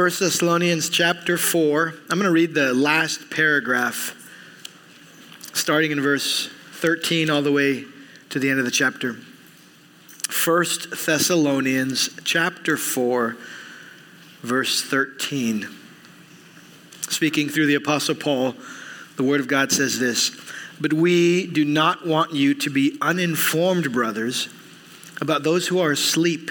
1 Thessalonians chapter 4. I'm going to read the last paragraph, starting in verse 13 all the way to the end of the chapter. 1 Thessalonians chapter 4, verse 13. Speaking through the Apostle Paul, the Word of God says this But we do not want you to be uninformed, brothers, about those who are asleep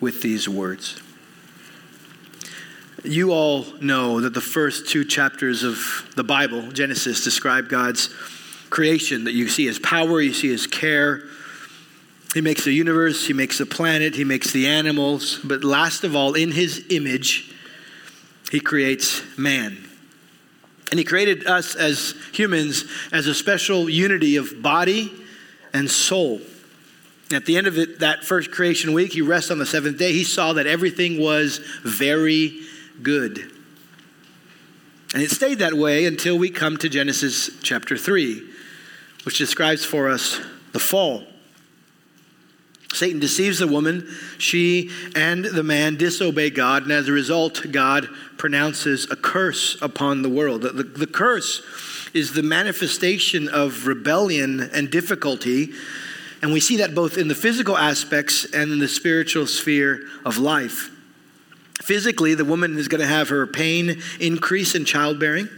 with these words. You all know that the first two chapters of the Bible, Genesis, describe God's creation that you see his power, you see his care. He makes the universe, he makes the planet, he makes the animals, but last of all, in his image, he creates man. And he created us as humans as a special unity of body and soul. At the end of it, that first creation week, he rests on the seventh day. He saw that everything was very good. And it stayed that way until we come to Genesis chapter 3, which describes for us the fall. Satan deceives the woman. She and the man disobey God, and as a result, God pronounces a curse upon the world. The, the, the curse is the manifestation of rebellion and difficulty and we see that both in the physical aspects and in the spiritual sphere of life. Physically, the woman is going to have her pain increase in childbearing.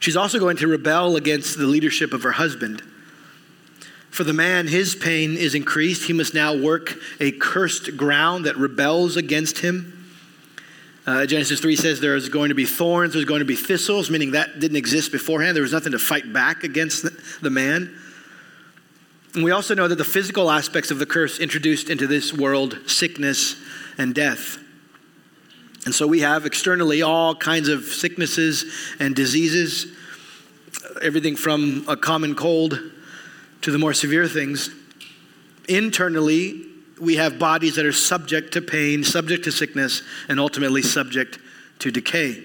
She's also going to rebel against the leadership of her husband. For the man, his pain is increased. He must now work a cursed ground that rebels against him. Uh, Genesis 3 says there's going to be thorns, there's going to be thistles, meaning that didn't exist beforehand. There was nothing to fight back against the, the man. And we also know that the physical aspects of the curse introduced into this world sickness and death. And so we have externally all kinds of sicknesses and diseases, everything from a common cold to the more severe things. Internally, we have bodies that are subject to pain, subject to sickness, and ultimately subject to decay.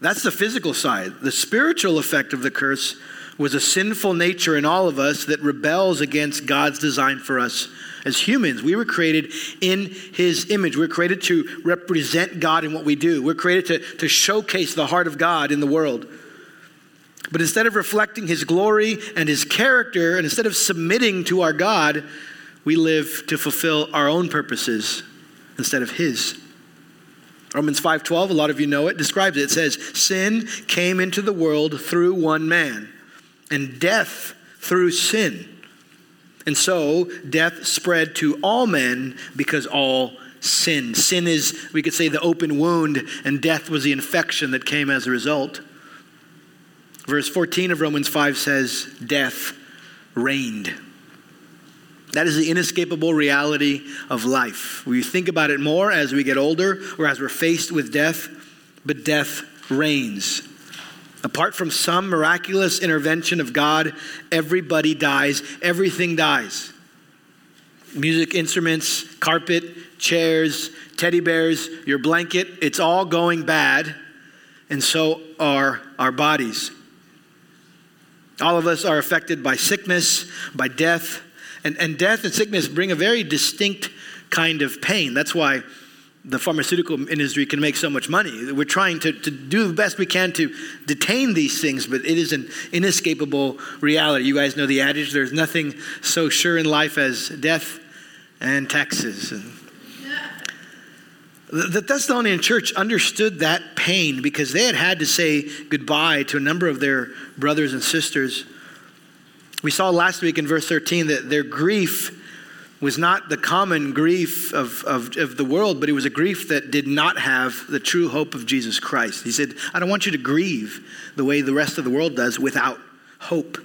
That's the physical side. The spiritual effect of the curse was a sinful nature in all of us that rebels against God's design for us as humans. We were created in His image. We're created to represent God in what we do, we're created to, to showcase the heart of God in the world. But instead of reflecting His glory and His character, and instead of submitting to our God, we live to fulfill our own purposes instead of His. Romans 5:12, a lot of you know it, describes it. It says, "Sin came into the world through one man." And death through sin. And so death spread to all men because all sinned. Sin is, we could say, the open wound, and death was the infection that came as a result. Verse 14 of Romans 5 says, Death reigned. That is the inescapable reality of life. We think about it more as we get older or as we're faced with death, but death reigns. Apart from some miraculous intervention of God, everybody dies, everything dies. Music instruments, carpet, chairs, teddy bears, your blanket, it's all going bad, and so are our bodies. All of us are affected by sickness, by death, and, and death and sickness bring a very distinct kind of pain. That's why the pharmaceutical industry can make so much money. We're trying to, to do the best we can to detain these things, but it is an inescapable reality. You guys know the adage there's nothing so sure in life as death and taxes. The Thessalonian church understood that pain because they had had to say goodbye to a number of their brothers and sisters. We saw last week in verse 13 that their grief was not the common grief of, of, of, the world, but it was a grief that did not have the true hope of Jesus Christ. He said, I don't want you to grieve the way the rest of the world does without hope.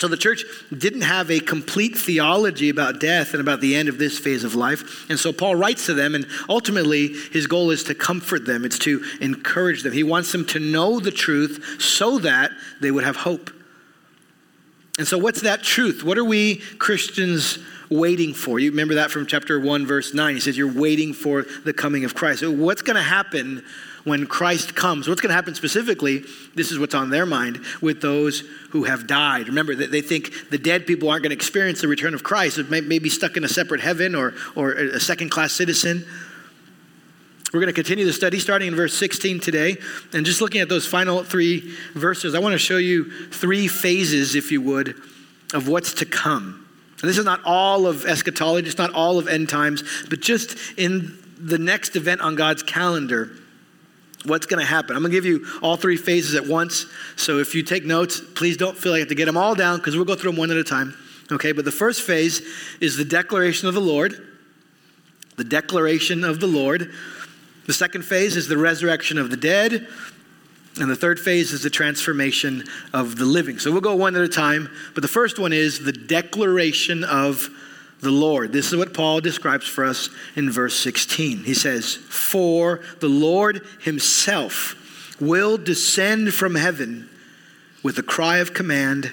So the church didn't have a complete theology about death and about the end of this phase of life. And so Paul writes to them, and ultimately his goal is to comfort them, it's to encourage them. He wants them to know the truth so that they would have hope. And so, what's that truth? What are we Christians waiting for? You remember that from chapter 1, verse 9. He says, You're waiting for the coming of Christ. So what's going to happen when Christ comes? What's going to happen specifically? This is what's on their mind with those who have died. Remember, they think the dead people aren't going to experience the return of Christ. It may, may be stuck in a separate heaven or, or a second class citizen. We're going to continue the study starting in verse 16 today. And just looking at those final three verses, I want to show you three phases, if you would, of what's to come. And this is not all of eschatology, it's not all of end times, but just in the next event on God's calendar, what's going to happen. I'm going to give you all three phases at once. So if you take notes, please don't feel like you have to get them all down because we'll go through them one at a time. Okay, but the first phase is the declaration of the Lord. The declaration of the Lord. The second phase is the resurrection of the dead. And the third phase is the transformation of the living. So we'll go one at a time. But the first one is the declaration of the Lord. This is what Paul describes for us in verse 16. He says, For the Lord himself will descend from heaven with a cry of command,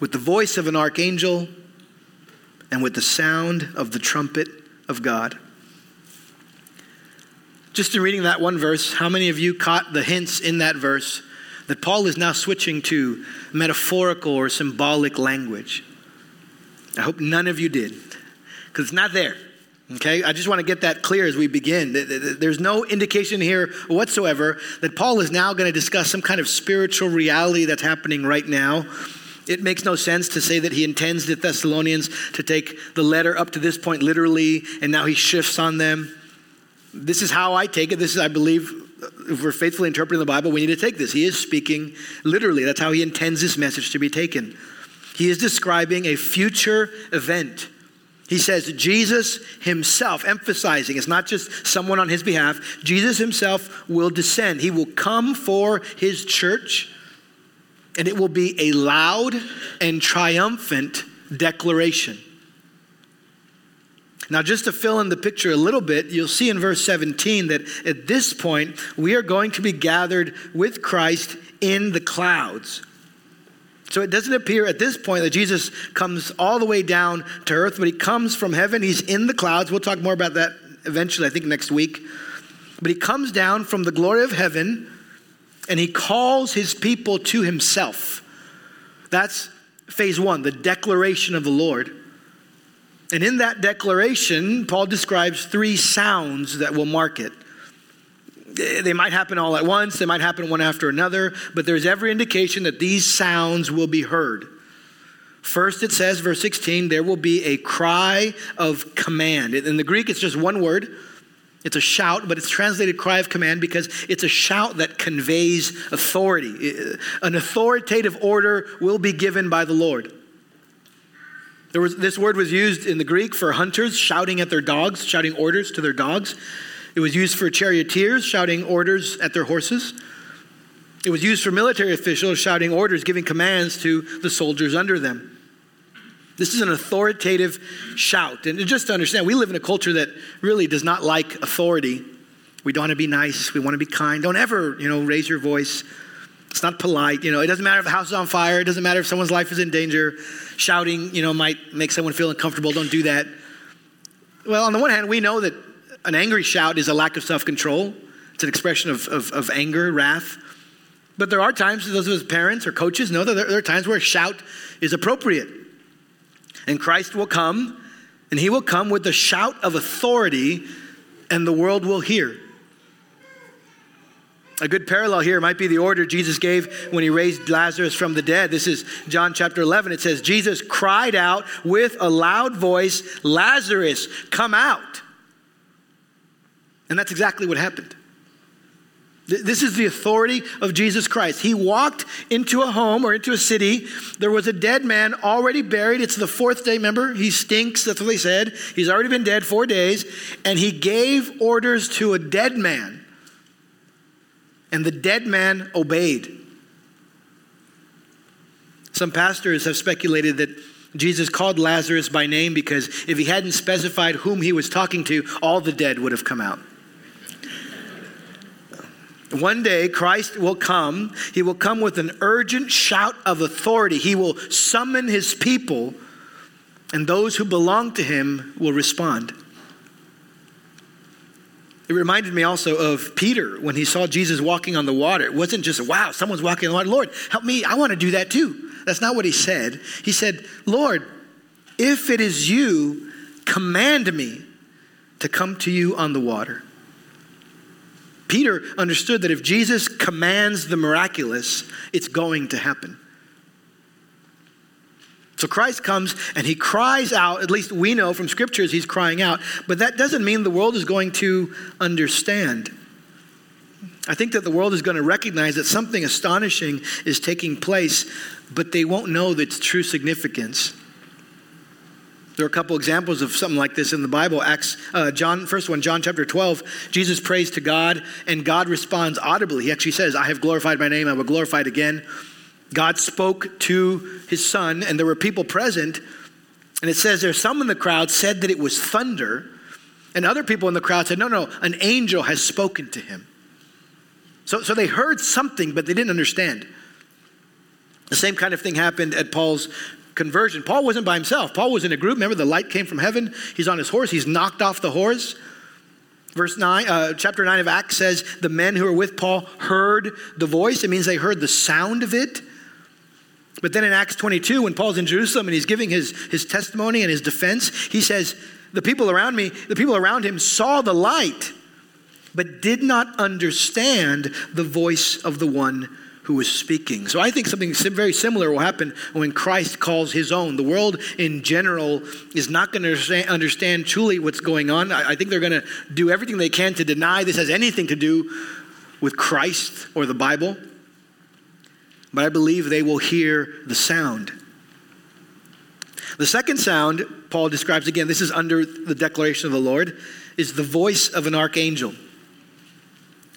with the voice of an archangel, and with the sound of the trumpet of God. Just in reading that one verse, how many of you caught the hints in that verse that Paul is now switching to metaphorical or symbolic language? I hope none of you did, because it's not there. Okay, I just want to get that clear as we begin. There's no indication here whatsoever that Paul is now going to discuss some kind of spiritual reality that's happening right now. It makes no sense to say that he intends the Thessalonians to take the letter up to this point literally, and now he shifts on them. This is how I take it. This is, I believe, if we're faithfully interpreting the Bible, we need to take this. He is speaking literally. That's how he intends this message to be taken. He is describing a future event. He says Jesus himself, emphasizing it's not just someone on his behalf, Jesus himself will descend. He will come for his church, and it will be a loud and triumphant declaration. Now, just to fill in the picture a little bit, you'll see in verse 17 that at this point, we are going to be gathered with Christ in the clouds. So it doesn't appear at this point that Jesus comes all the way down to earth, but he comes from heaven. He's in the clouds. We'll talk more about that eventually, I think next week. But he comes down from the glory of heaven and he calls his people to himself. That's phase one, the declaration of the Lord. And in that declaration, Paul describes three sounds that will mark it. They might happen all at once, they might happen one after another, but there's every indication that these sounds will be heard. First, it says, verse 16, there will be a cry of command. In the Greek, it's just one word. It's a shout, but it's translated cry of command because it's a shout that conveys authority. An authoritative order will be given by the Lord. Was, this word was used in the Greek for hunters shouting at their dogs, shouting orders to their dogs. It was used for charioteers shouting orders at their horses. It was used for military officials shouting orders, giving commands to the soldiers under them. This is an authoritative shout. And just to understand, we live in a culture that really does not like authority. We don't want to be nice. We want to be kind. Don't ever, you know, raise your voice. It's not polite. You know, it doesn't matter if the house is on fire. It doesn't matter if someone's life is in danger. Shouting, you know, might make someone feel uncomfortable. Don't do that. Well, on the one hand, we know that an angry shout is a lack of self control, it's an expression of, of, of, anger, wrath. But there are times, those of us parents or coaches know that there, there are times where a shout is appropriate. And Christ will come, and he will come with the shout of authority, and the world will hear. A good parallel here might be the order Jesus gave when he raised Lazarus from the dead. This is John chapter 11. It says, Jesus cried out with a loud voice, Lazarus, come out. And that's exactly what happened. This is the authority of Jesus Christ. He walked into a home or into a city. There was a dead man already buried. It's the fourth day, remember? He stinks. That's what they said. He's already been dead four days. And he gave orders to a dead man. And the dead man obeyed. Some pastors have speculated that Jesus called Lazarus by name because if he hadn't specified whom he was talking to, all the dead would have come out. One day, Christ will come. He will come with an urgent shout of authority. He will summon his people, and those who belong to him will respond. It reminded me also of Peter when he saw Jesus walking on the water. It wasn't just, wow, someone's walking on the water. Lord, help me. I want to do that too. That's not what he said. He said, Lord, if it is you, command me to come to you on the water. Peter understood that if Jesus commands the miraculous, it's going to happen. So Christ comes and he cries out, at least we know from scriptures he's crying out, but that doesn't mean the world is going to understand. I think that the world is going to recognize that something astonishing is taking place, but they won't know its true significance. There are a couple examples of something like this in the Bible. Acts, uh, John, first one, John chapter 12. Jesus prays to God, and God responds audibly. He actually says, I have glorified my name, I will glorify it again. God spoke to his son, and there were people present. And it says there, some in the crowd said that it was thunder, and other people in the crowd said, No, no, an angel has spoken to him. So, so they heard something, but they didn't understand. The same kind of thing happened at Paul's conversion. Paul wasn't by himself. Paul was in a group. Remember, the light came from heaven. He's on his horse. He's knocked off the horse. Verse 9, uh, chapter 9 of Acts says the men who were with Paul heard the voice. It means they heard the sound of it. But then in Acts 22, when Paul's in Jerusalem and he's giving his, his testimony and his defense, he says, The people around me, the people around him saw the light, but did not understand the voice of the one who was speaking. So I think something very similar will happen when Christ calls his own. The world in general is not going to understand truly what's going on. I think they're going to do everything they can to deny this has anything to do with Christ or the Bible. But I believe they will hear the sound. The second sound, Paul describes again, this is under the declaration of the Lord, is the voice of an archangel.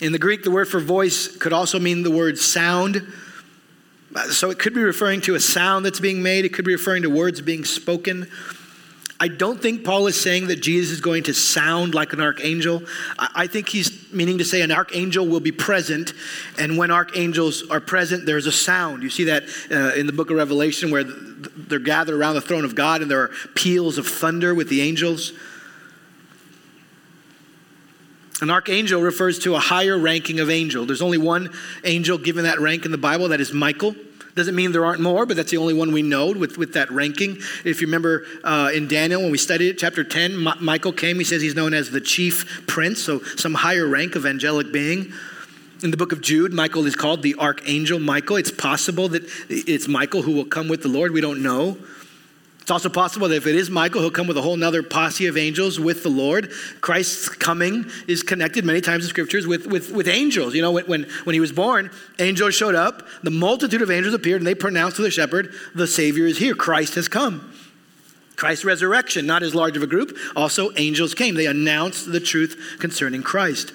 In the Greek, the word for voice could also mean the word sound. So it could be referring to a sound that's being made, it could be referring to words being spoken. I don't think Paul is saying that Jesus is going to sound like an archangel. I think he's meaning to say an archangel will be present, and when archangels are present, there's a sound. You see that uh, in the book of Revelation where they're gathered around the throne of God and there are peals of thunder with the angels. An archangel refers to a higher ranking of angel. There's only one angel given that rank in the Bible, that is Michael. Doesn't mean there aren't more, but that's the only one we know with, with that ranking. If you remember uh, in Daniel, when we studied it, chapter 10, M- Michael came. He says he's known as the chief prince, so some higher rank of angelic being. In the book of Jude, Michael is called the archangel Michael. It's possible that it's Michael who will come with the Lord. We don't know. It's also possible that if it is Michael, he'll come with a whole nother posse of angels with the Lord. Christ's coming is connected many times in scriptures with, with, with angels. You know, when, when, when he was born, angels showed up, the multitude of angels appeared, and they pronounced to the shepherd, The Savior is here, Christ has come. Christ's resurrection, not as large of a group, also angels came. They announced the truth concerning Christ.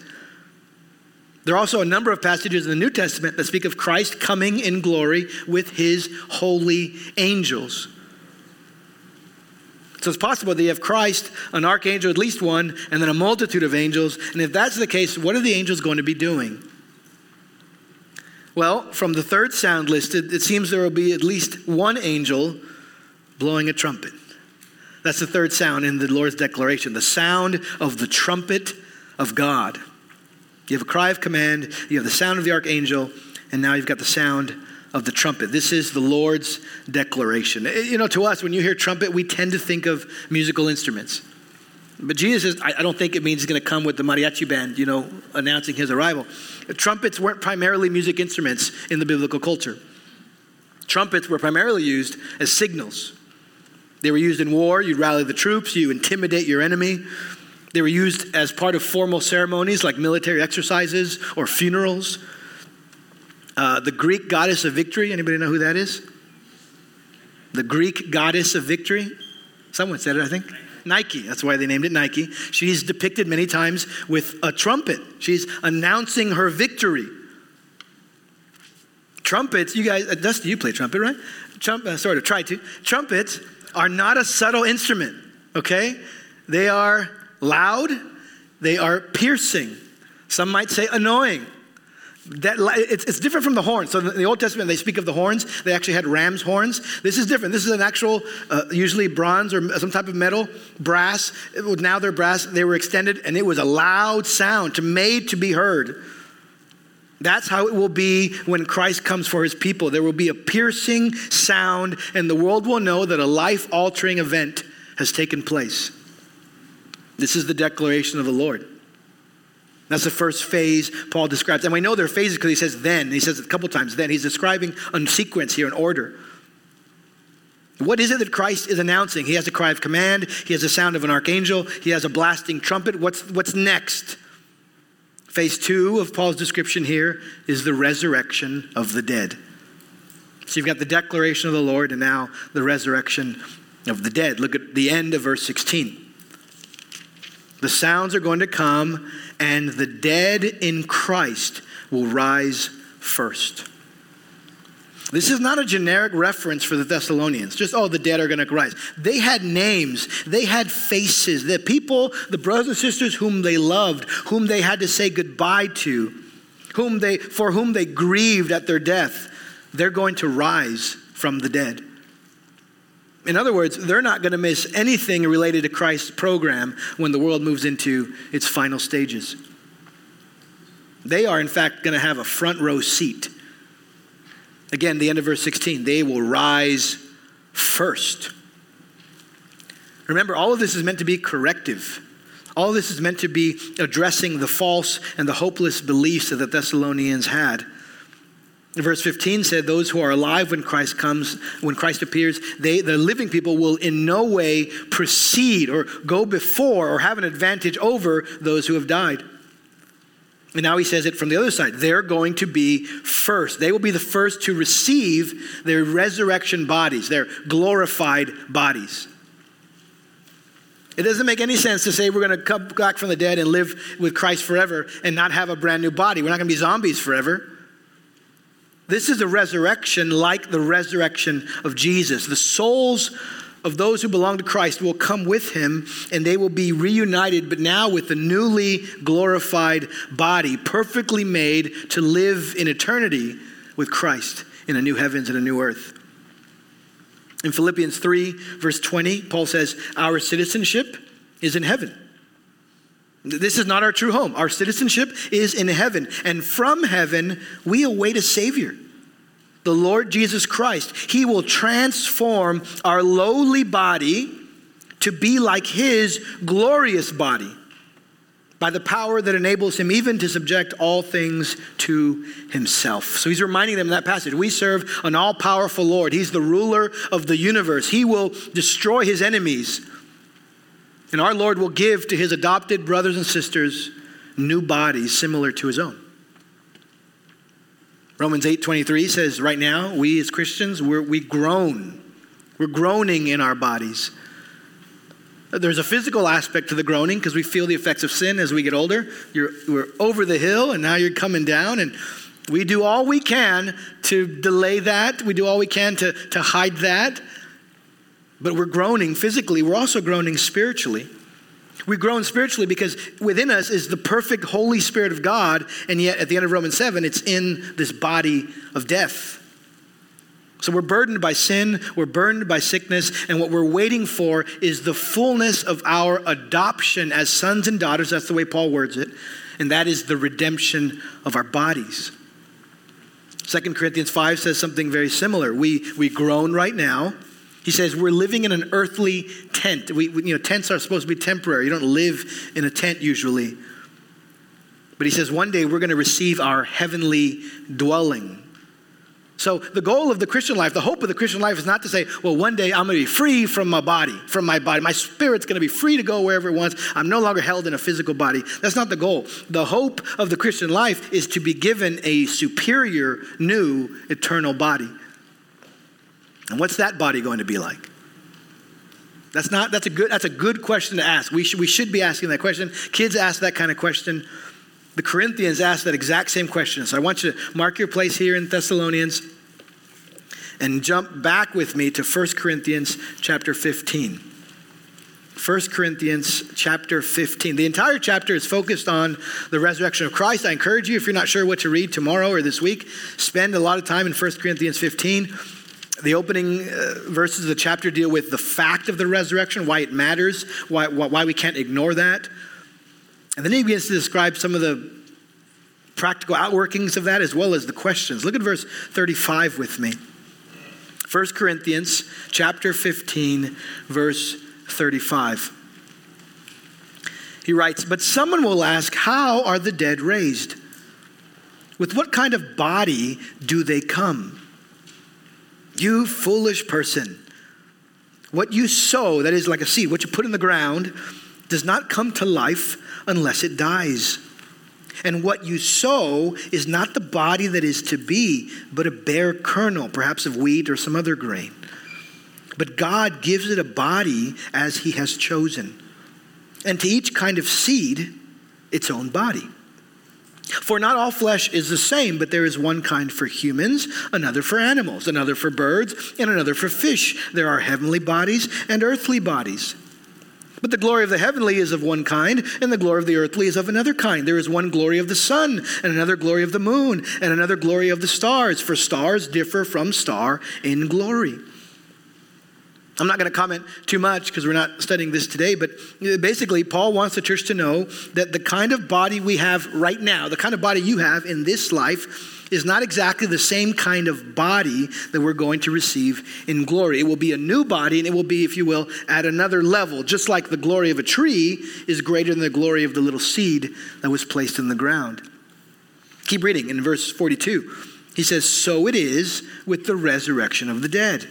There are also a number of passages in the New Testament that speak of Christ coming in glory with his holy angels. So it's possible that you have Christ, an archangel, at least one, and then a multitude of angels. And if that's the case, what are the angels going to be doing? Well, from the third sound listed, it seems there will be at least one angel blowing a trumpet. That's the third sound in the Lord's declaration the sound of the trumpet of God. You have a cry of command, you have the sound of the archangel, and now you've got the sound of the trumpet. This is the Lord's declaration. Eh, you know, to us, when you hear trumpet, we tend to think of musical instruments. But Jesus, is, I don't think it means he's going to come with the mariachi band, you know, announcing his arrival. Trumpets weren't primarily music instruments in the biblical culture. Trumpets were primarily used as signals. They were used in war. You'd rally the troops, you intimidate your enemy. They were used as part of formal ceremonies like military exercises or funerals. Uh, the Greek goddess of victory, anybody know who that is? The Greek goddess of victory? Someone said it, I think. Nike. That's why they named it Nike. She's depicted many times with a trumpet. She's announcing her victory. Trumpets, you guys, uh, Dusty, you play trumpet, right? Trump, uh, sort of, try to. Trumpets are not a subtle instrument, okay? They are loud, they are piercing. Some might say annoying. That, it's, it's different from the horns. So in the Old Testament, they speak of the horns. They actually had ram's horns. This is different. This is an actual, uh, usually bronze or some type of metal, brass. now they're brass. They were extended, and it was a loud sound, to, made to be heard. That's how it will be when Christ comes for his people. There will be a piercing sound, and the world will know that a life altering event has taken place. This is the declaration of the Lord. That's the first phase Paul describes. And we know there are phases because he says then. He says it a couple times then. He's describing a sequence here, an order. What is it that Christ is announcing? He has a cry of command, he has the sound of an archangel, he has a blasting trumpet. What's, what's next? Phase two of Paul's description here is the resurrection of the dead. So you've got the declaration of the Lord and now the resurrection of the dead. Look at the end of verse 16. The sounds are going to come, and the dead in Christ will rise first. This is not a generic reference for the Thessalonians, just, oh, the dead are going to rise. They had names, they had faces. The people, the brothers and sisters whom they loved, whom they had to say goodbye to, whom they, for whom they grieved at their death, they're going to rise from the dead. In other words, they're not going to miss anything related to Christ's program when the world moves into its final stages. They are, in fact, going to have a front row seat. Again, the end of verse 16, they will rise first. Remember, all of this is meant to be corrective. All this is meant to be addressing the false and the hopeless beliefs that the Thessalonians had. Verse 15 said, Those who are alive when Christ comes, when Christ appears, they, the living people will in no way precede or go before or have an advantage over those who have died. And now he says it from the other side. They're going to be first. They will be the first to receive their resurrection bodies, their glorified bodies. It doesn't make any sense to say we're going to come back from the dead and live with Christ forever and not have a brand new body. We're not going to be zombies forever. This is a resurrection like the resurrection of Jesus. The souls of those who belong to Christ will come with him and they will be reunited, but now with the newly glorified body, perfectly made to live in eternity with Christ in a new heavens and a new earth. In Philippians 3, verse 20, Paul says, Our citizenship is in heaven. This is not our true home. Our citizenship is in heaven. And from heaven, we await a Savior, the Lord Jesus Christ. He will transform our lowly body to be like His glorious body by the power that enables Him even to subject all things to Himself. So He's reminding them in that passage we serve an all powerful Lord. He's the ruler of the universe, He will destroy His enemies and our Lord will give to his adopted brothers and sisters new bodies similar to his own. Romans 8:23 says right now we as Christians we groan. We're groaning in our bodies. There's a physical aspect to the groaning because we feel the effects of sin as we get older. You're, we're over the hill and now you're coming down and we do all we can to delay that. We do all we can to, to hide that. But we're groaning physically, we're also groaning spiritually. We groan spiritually because within us is the perfect Holy Spirit of God, and yet at the end of Romans 7, it's in this body of death. So we're burdened by sin, we're burdened by sickness, and what we're waiting for is the fullness of our adoption as sons and daughters. That's the way Paul words it. And that is the redemption of our bodies. 2 Corinthians 5 says something very similar. We, we groan right now he says we're living in an earthly tent. We, you know, tents are supposed to be temporary. You don't live in a tent usually. But he says one day we're going to receive our heavenly dwelling. So, the goal of the Christian life, the hope of the Christian life is not to say, well, one day I'm going to be free from my body, from my body. My spirit's going to be free to go wherever it wants. I'm no longer held in a physical body. That's not the goal. The hope of the Christian life is to be given a superior, new, eternal body. And what's that body going to be like? That's not that's a good that's a good question to ask. We should we should be asking that question. Kids ask that kind of question. The Corinthians asked that exact same question. So I want you to mark your place here in Thessalonians and jump back with me to 1 Corinthians chapter 15. 1 Corinthians chapter 15. The entire chapter is focused on the resurrection of Christ. I encourage you, if you're not sure what to read tomorrow or this week, spend a lot of time in 1 Corinthians 15. The opening uh, verses of the chapter deal with the fact of the resurrection, why it matters, why, why we can't ignore that. And then he begins to describe some of the practical outworkings of that as well as the questions. Look at verse 35 with me. 1 Corinthians chapter 15 verse 35. He writes, "But someone will ask, how are the dead raised? With what kind of body do they come?" You foolish person. What you sow, that is like a seed, what you put in the ground, does not come to life unless it dies. And what you sow is not the body that is to be, but a bare kernel, perhaps of wheat or some other grain. But God gives it a body as He has chosen. And to each kind of seed, its own body. For not all flesh is the same, but there is one kind for humans, another for animals, another for birds, and another for fish. There are heavenly bodies and earthly bodies. But the glory of the heavenly is of one kind, and the glory of the earthly is of another kind. There is one glory of the sun, and another glory of the moon, and another glory of the stars, for stars differ from star in glory. I'm not going to comment too much because we're not studying this today, but uh, basically, Paul wants the church to know that the kind of body we have right now, the kind of body you have in this life, is not exactly the same kind of body that we're going to receive in glory. It will be a new body, and it will be, if you will, at another level, just like the glory of a tree is greater than the glory of the little seed that was placed in the ground. Keep reading in verse 42. He says, So it is with the resurrection of the dead.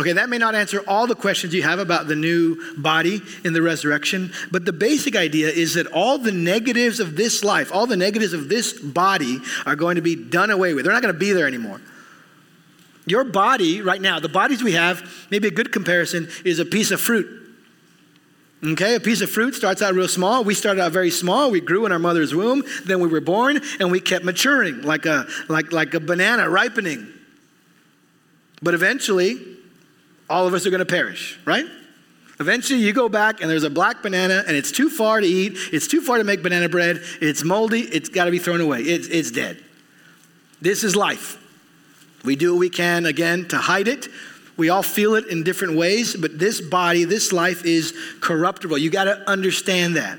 Okay, that may not answer all the questions you have about the new body in the resurrection, but the basic idea is that all the negatives of this life, all the negatives of this body are going to be done away with. They're not going to be there anymore. Your body, right now, the bodies we have, maybe a good comparison is a piece of fruit. Okay, a piece of fruit starts out real small. We started out very small. We grew in our mother's womb. Then we were born and we kept maturing like a, like, like a banana ripening. But eventually, all of us are going to perish, right? Eventually, you go back and there's a black banana and it's too far to eat. It's too far to make banana bread. It's moldy. It's got to be thrown away. It's, it's dead. This is life. We do what we can, again, to hide it. We all feel it in different ways, but this body, this life is corruptible. You got to understand that.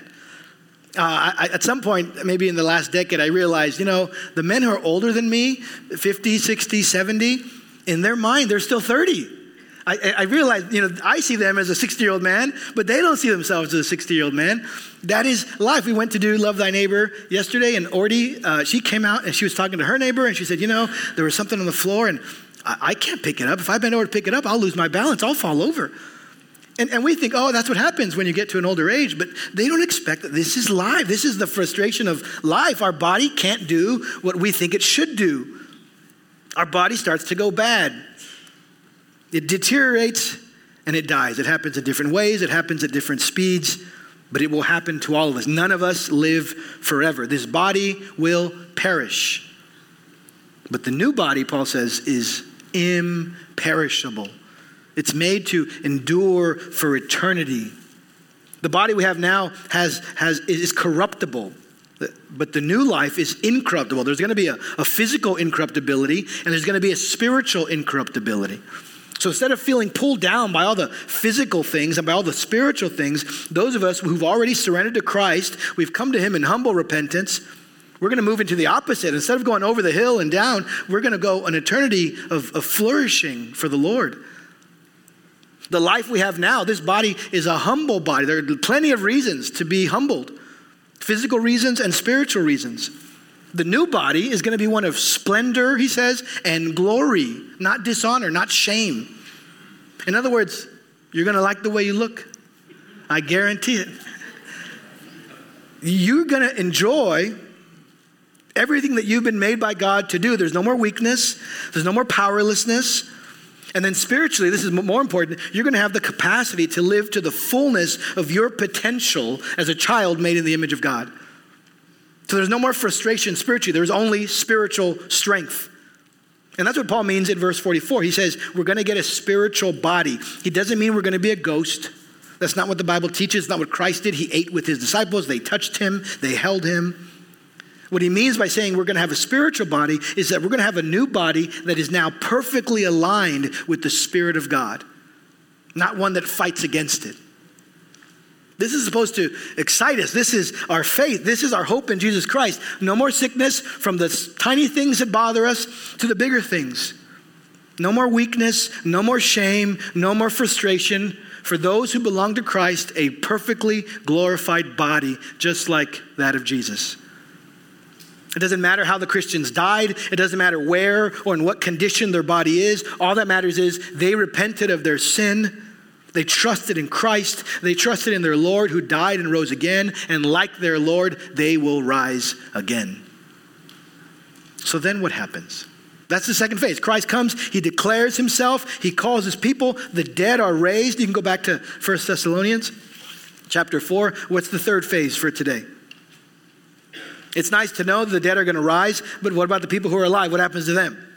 Uh, I, at some point, maybe in the last decade, I realized, you know, the men who are older than me, 50, 60, 70, in their mind, they're still 30. I, I realize, you know, I see them as a 60 year old man, but they don't see themselves as a 60 year old man. That is life. We went to do Love Thy Neighbor yesterday, and Ordy, uh, she came out and she was talking to her neighbor, and she said, You know, there was something on the floor, and I, I can't pick it up. If I bend over to pick it up, I'll lose my balance, I'll fall over. And, and, we think, oh, that's what happens when you get to an older age, but they don't expect that this is life. This is the frustration of life. Our body can't do what we think it should do. Our body starts to go bad. It deteriorates and it dies. It happens in different ways, it happens at different speeds, but it will happen to all of us. None of us live forever. This body will perish. But the new body, Paul says, is imperishable. It's made to endure for eternity. The body we have now has, has, is corruptible, but the new life is incorruptible. There's going to be a, a physical incorruptibility, and there's going to be a spiritual incorruptibility. So instead of feeling pulled down by all the physical things and by all the spiritual things, those of us who've already surrendered to Christ, we've come to Him in humble repentance, we're going to move into the opposite. Instead of going over the hill and down, we're going to go an eternity of, of flourishing for the Lord. The life we have now, this body is a humble body. There are plenty of reasons to be humbled physical reasons and spiritual reasons. The new body is going to be one of splendor, he says, and glory, not dishonor, not shame. In other words, you're going to like the way you look. I guarantee it. You're going to enjoy everything that you've been made by God to do. There's no more weakness, there's no more powerlessness. And then spiritually, this is more important, you're going to have the capacity to live to the fullness of your potential as a child made in the image of God. So there's no more frustration spiritually, there's only spiritual strength. And that's what Paul means in verse 44. He says, We're going to get a spiritual body. He doesn't mean we're going to be a ghost. That's not what the Bible teaches, not what Christ did. He ate with his disciples, they touched him, they held him. What he means by saying we're going to have a spiritual body is that we're going to have a new body that is now perfectly aligned with the Spirit of God, not one that fights against it. This is supposed to excite us. This is our faith. This is our hope in Jesus Christ. No more sickness from the tiny things that bother us to the bigger things. No more weakness, no more shame, no more frustration. For those who belong to Christ, a perfectly glorified body, just like that of Jesus. It doesn't matter how the Christians died. It doesn't matter where or in what condition their body is. All that matters is they repented of their sin they trusted in Christ. They trusted in their Lord who died and rose again. And like their Lord, they will rise again. So then what happens? That's the second phase. Christ comes, he declares himself, he calls his people, the dead are raised. You can go back to 1 Thessalonians chapter 4. What's the third phase for today? It's nice to know the dead are going to rise, but what about the people who are alive? What happens to them?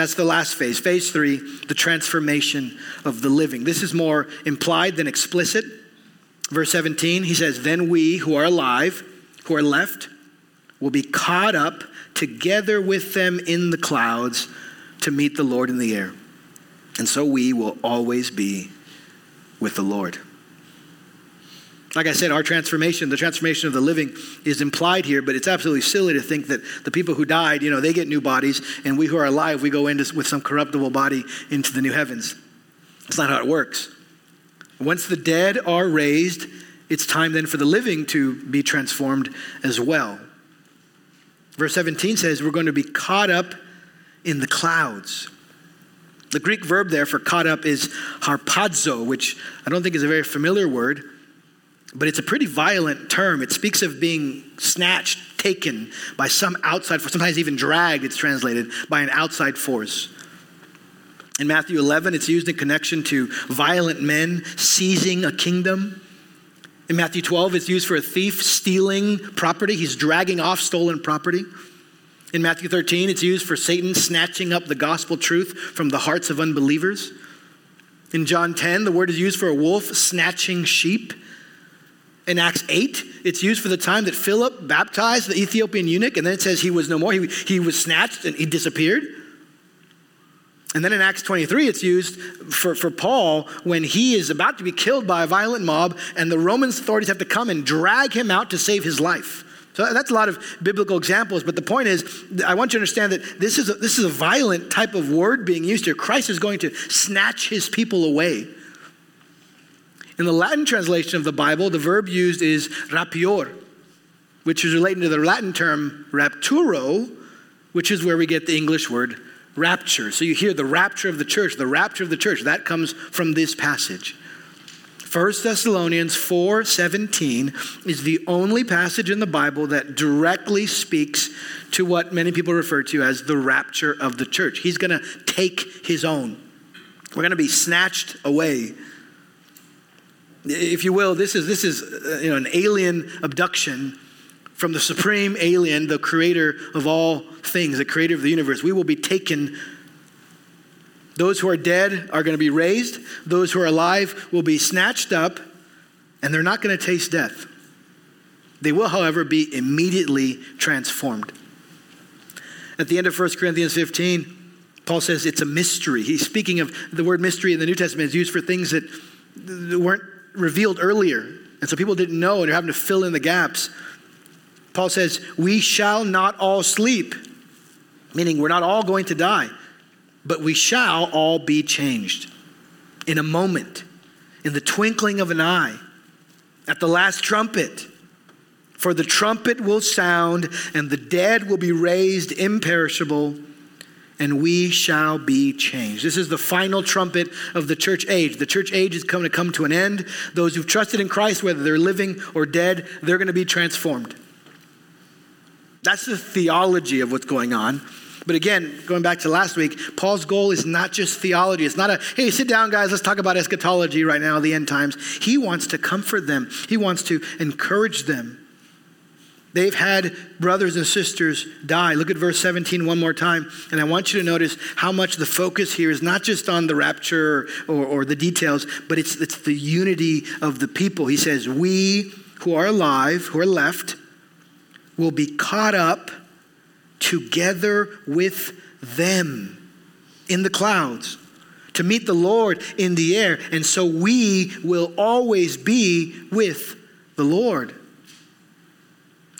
That's the last phase. Phase three, the transformation of the living. This is more implied than explicit. Verse 17, he says, Then we who are alive, who are left, will be caught up together with them in the clouds to meet the Lord in the air. And so we will always be with the Lord. Like I said, our transformation, the transformation of the living, is implied here, but it's absolutely silly to think that the people who died, you know, they get new bodies, and we who are alive, we go into with some corruptible body into the new heavens. That's not how it works. Once the dead are raised, it's time then for the living to be transformed as well. Verse 17 says, We're going to be caught up in the clouds. The Greek verb there for caught up is harpazo, which I don't think is a very familiar word. But it's a pretty violent term. It speaks of being snatched, taken by some outside force, sometimes even dragged, it's translated, by an outside force. In Matthew 11, it's used in connection to violent men seizing a kingdom. In Matthew 12, it's used for a thief stealing property. He's dragging off stolen property. In Matthew 13, it's used for Satan snatching up the gospel truth from the hearts of unbelievers. In John 10, the word is used for a wolf snatching sheep. In Acts 8, it's used for the time that Philip baptized the Ethiopian eunuch, and then it says he was no more. He, he was snatched and he disappeared. And then in Acts 23, it's used for, for Paul when he is about to be killed by a violent mob, and the Roman authorities have to come and drag him out to save his life. So that's a lot of biblical examples, but the point is, I want you to understand that this is a, this is a violent type of word being used here. Christ is going to snatch his people away. In the Latin translation of the Bible, the verb used is rapior, which is related to the Latin term rapturo, which is where we get the English word rapture. So you hear the rapture of the church, the rapture of the church. That comes from this passage. 1 Thessalonians 4:17 is the only passage in the Bible that directly speaks to what many people refer to as the rapture of the church. He's going to take his own. We're going to be snatched away if you will, this is, this is uh, you know, an alien abduction from the supreme alien, the creator of all things, the creator of the universe. We will be taken. Those who are dead are going to be raised, those who are alive will be snatched up, and they're not going to taste death. They will, however, be immediately transformed. At the end of 1 Corinthians 15, Paul says it's a mystery. He's speaking of the word mystery in the New Testament is used for things that weren't revealed earlier. And so people didn't know and you're having to fill in the gaps. Paul says, We shall not all sleep, meaning we're not all going to die, but we shall all be changed in a moment, in the twinkling of an eye, at the last trumpet. For the trumpet will sound, and the dead will be raised imperishable and we shall be changed. This is the final trumpet of the church age. The church age is going to come to an end. Those who've trusted in Christ, whether they're living or dead, they're going to be transformed. That's the theology of what's going on. But again, going back to last week, Paul's goal is not just theology. It's not a, hey, sit down, guys, let's talk about eschatology right now, the end times. He wants to comfort them, he wants to encourage them. They've had brothers and sisters die. Look at verse 17 one more time. And I want you to notice how much the focus here is not just on the rapture or, or, the details, but it's, it's the unity of the people. He says, We who are alive, who are left, will be caught up together with them in the clouds to meet the Lord in the air. And so we will always be with the Lord.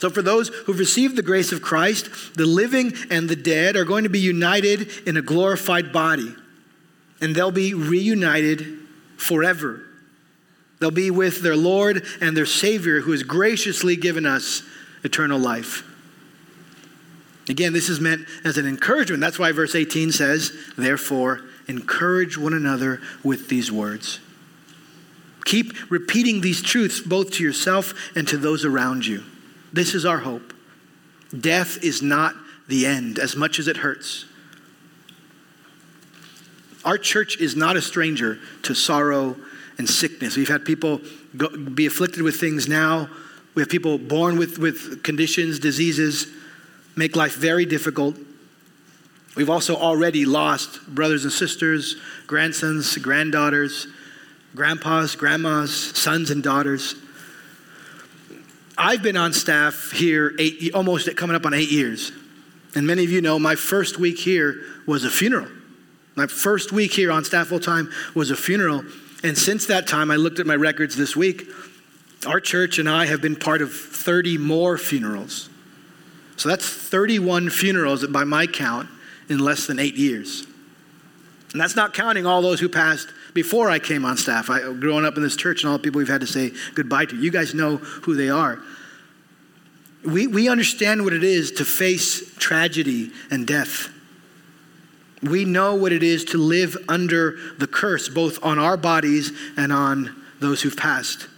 So, for those who've received the grace of Christ, the living and the dead are going to be united in a glorified body, and they'll be reunited forever. They'll be with their Lord and their Savior who has graciously given us eternal life. Again, this is meant as an encouragement. That's why verse 18 says, Therefore, encourage one another with these words. Keep repeating these truths both to yourself and to those around you. This is our hope. Death is not the end, as much as it hurts. Our church is not a stranger to sorrow and sickness. We've had people go, be afflicted with things now. We have people born with, with conditions, diseases, make life very difficult. We've also already lost brothers and sisters, grandsons, granddaughters, grandpas, grandmas, sons, and daughters. I've been on staff here eight, almost coming up on eight years. And many of you know my first week here was a funeral. My first week here on staff full time was a funeral. And since that time, I looked at my records this week. Our church and I have been part of 30 more funerals. So that's 31 funerals by my count in less than eight years. And that's not counting all those who passed before I came on staff. I, growing up in this church and all the people we've had to say goodbye to. You guys know who they are. We, we understand what it is to face tragedy and death. We know what it is to live under the curse, both on our bodies and on those who've passed.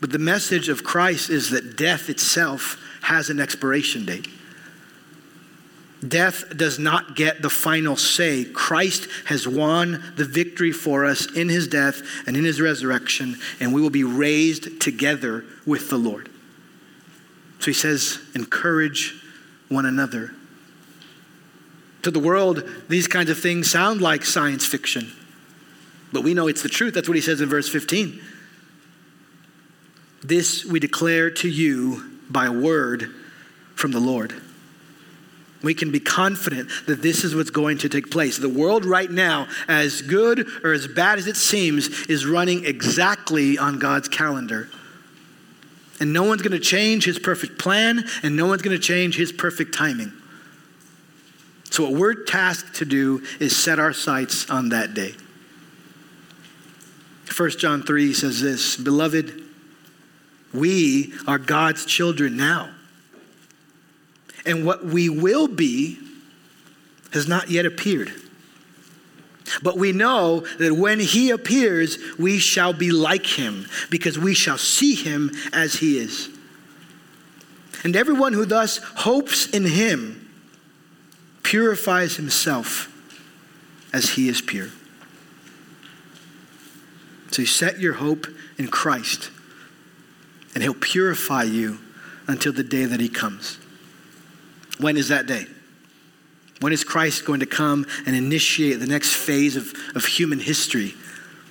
But the message of Christ is that death itself has an expiration date. Death does not get the final say. Christ has won the victory for us in his death and in his resurrection, and we will be raised together with the Lord. So he says, encourage one another. To the world, these kinds of things sound like science fiction, but we know it's the truth. That's what he says in verse 15. This we declare to you by word from the Lord. We can be confident that this is what's going to take place. The world right now, as good or as bad as it seems, is running exactly on God's calendar. And no one's going to change his perfect plan, and no one's going to change his perfect timing. So, what we're tasked to do is set our sights on that day. 1 John 3 says this Beloved, we are God's children now and what we will be has not yet appeared. But we know that when he appears, we shall be like him, because we shall see him as he is. And everyone who thus hopes in him purifies himself as he is pure. So you set your hope in Christ, and he'll purify you until the day that he comes. When is that day? When is Christ going to come and initiate the next phase of, of human history?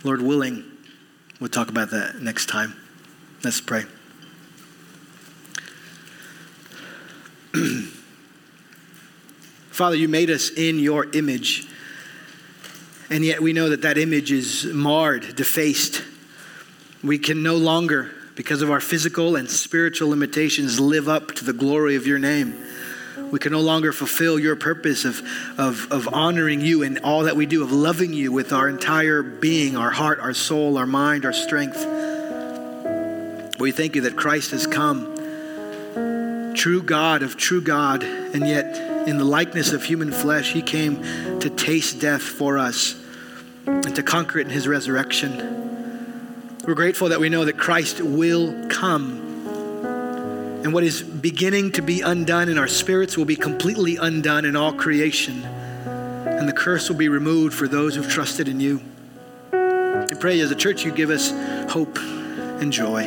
Lord willing, we'll talk about that next time. Let's pray. Father, you made us in your image. And yet we know that that image is marred, defaced. We can no longer, because of our physical and spiritual limitations, live up to the glory of your name. We can no longer fulfill your purpose of, of, of honoring you in all that we do, of loving you with our entire being, our heart, our soul, our mind, our strength. We thank you that Christ has come, true God of true God, and yet in the likeness of human flesh, he came to taste death for us and to conquer it in his resurrection. We're grateful that we know that Christ will come and what is beginning to be undone in our spirits will be completely undone in all creation. And the curse will be removed for those who've trusted in you. We pray as a church you give us hope and joy.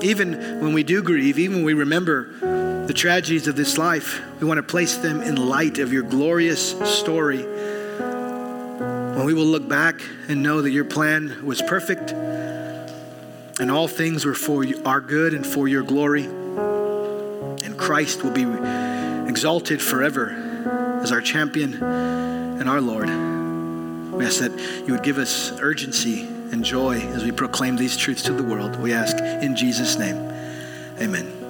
Even when we do grieve, even when we remember the tragedies of this life, we want to place them in light of your glorious story. When we will look back and know that your plan was perfect and all things were for our good and for your glory. Christ will be exalted forever as our champion and our Lord. We ask that you would give us urgency and joy as we proclaim these truths to the world. We ask in Jesus' name. Amen.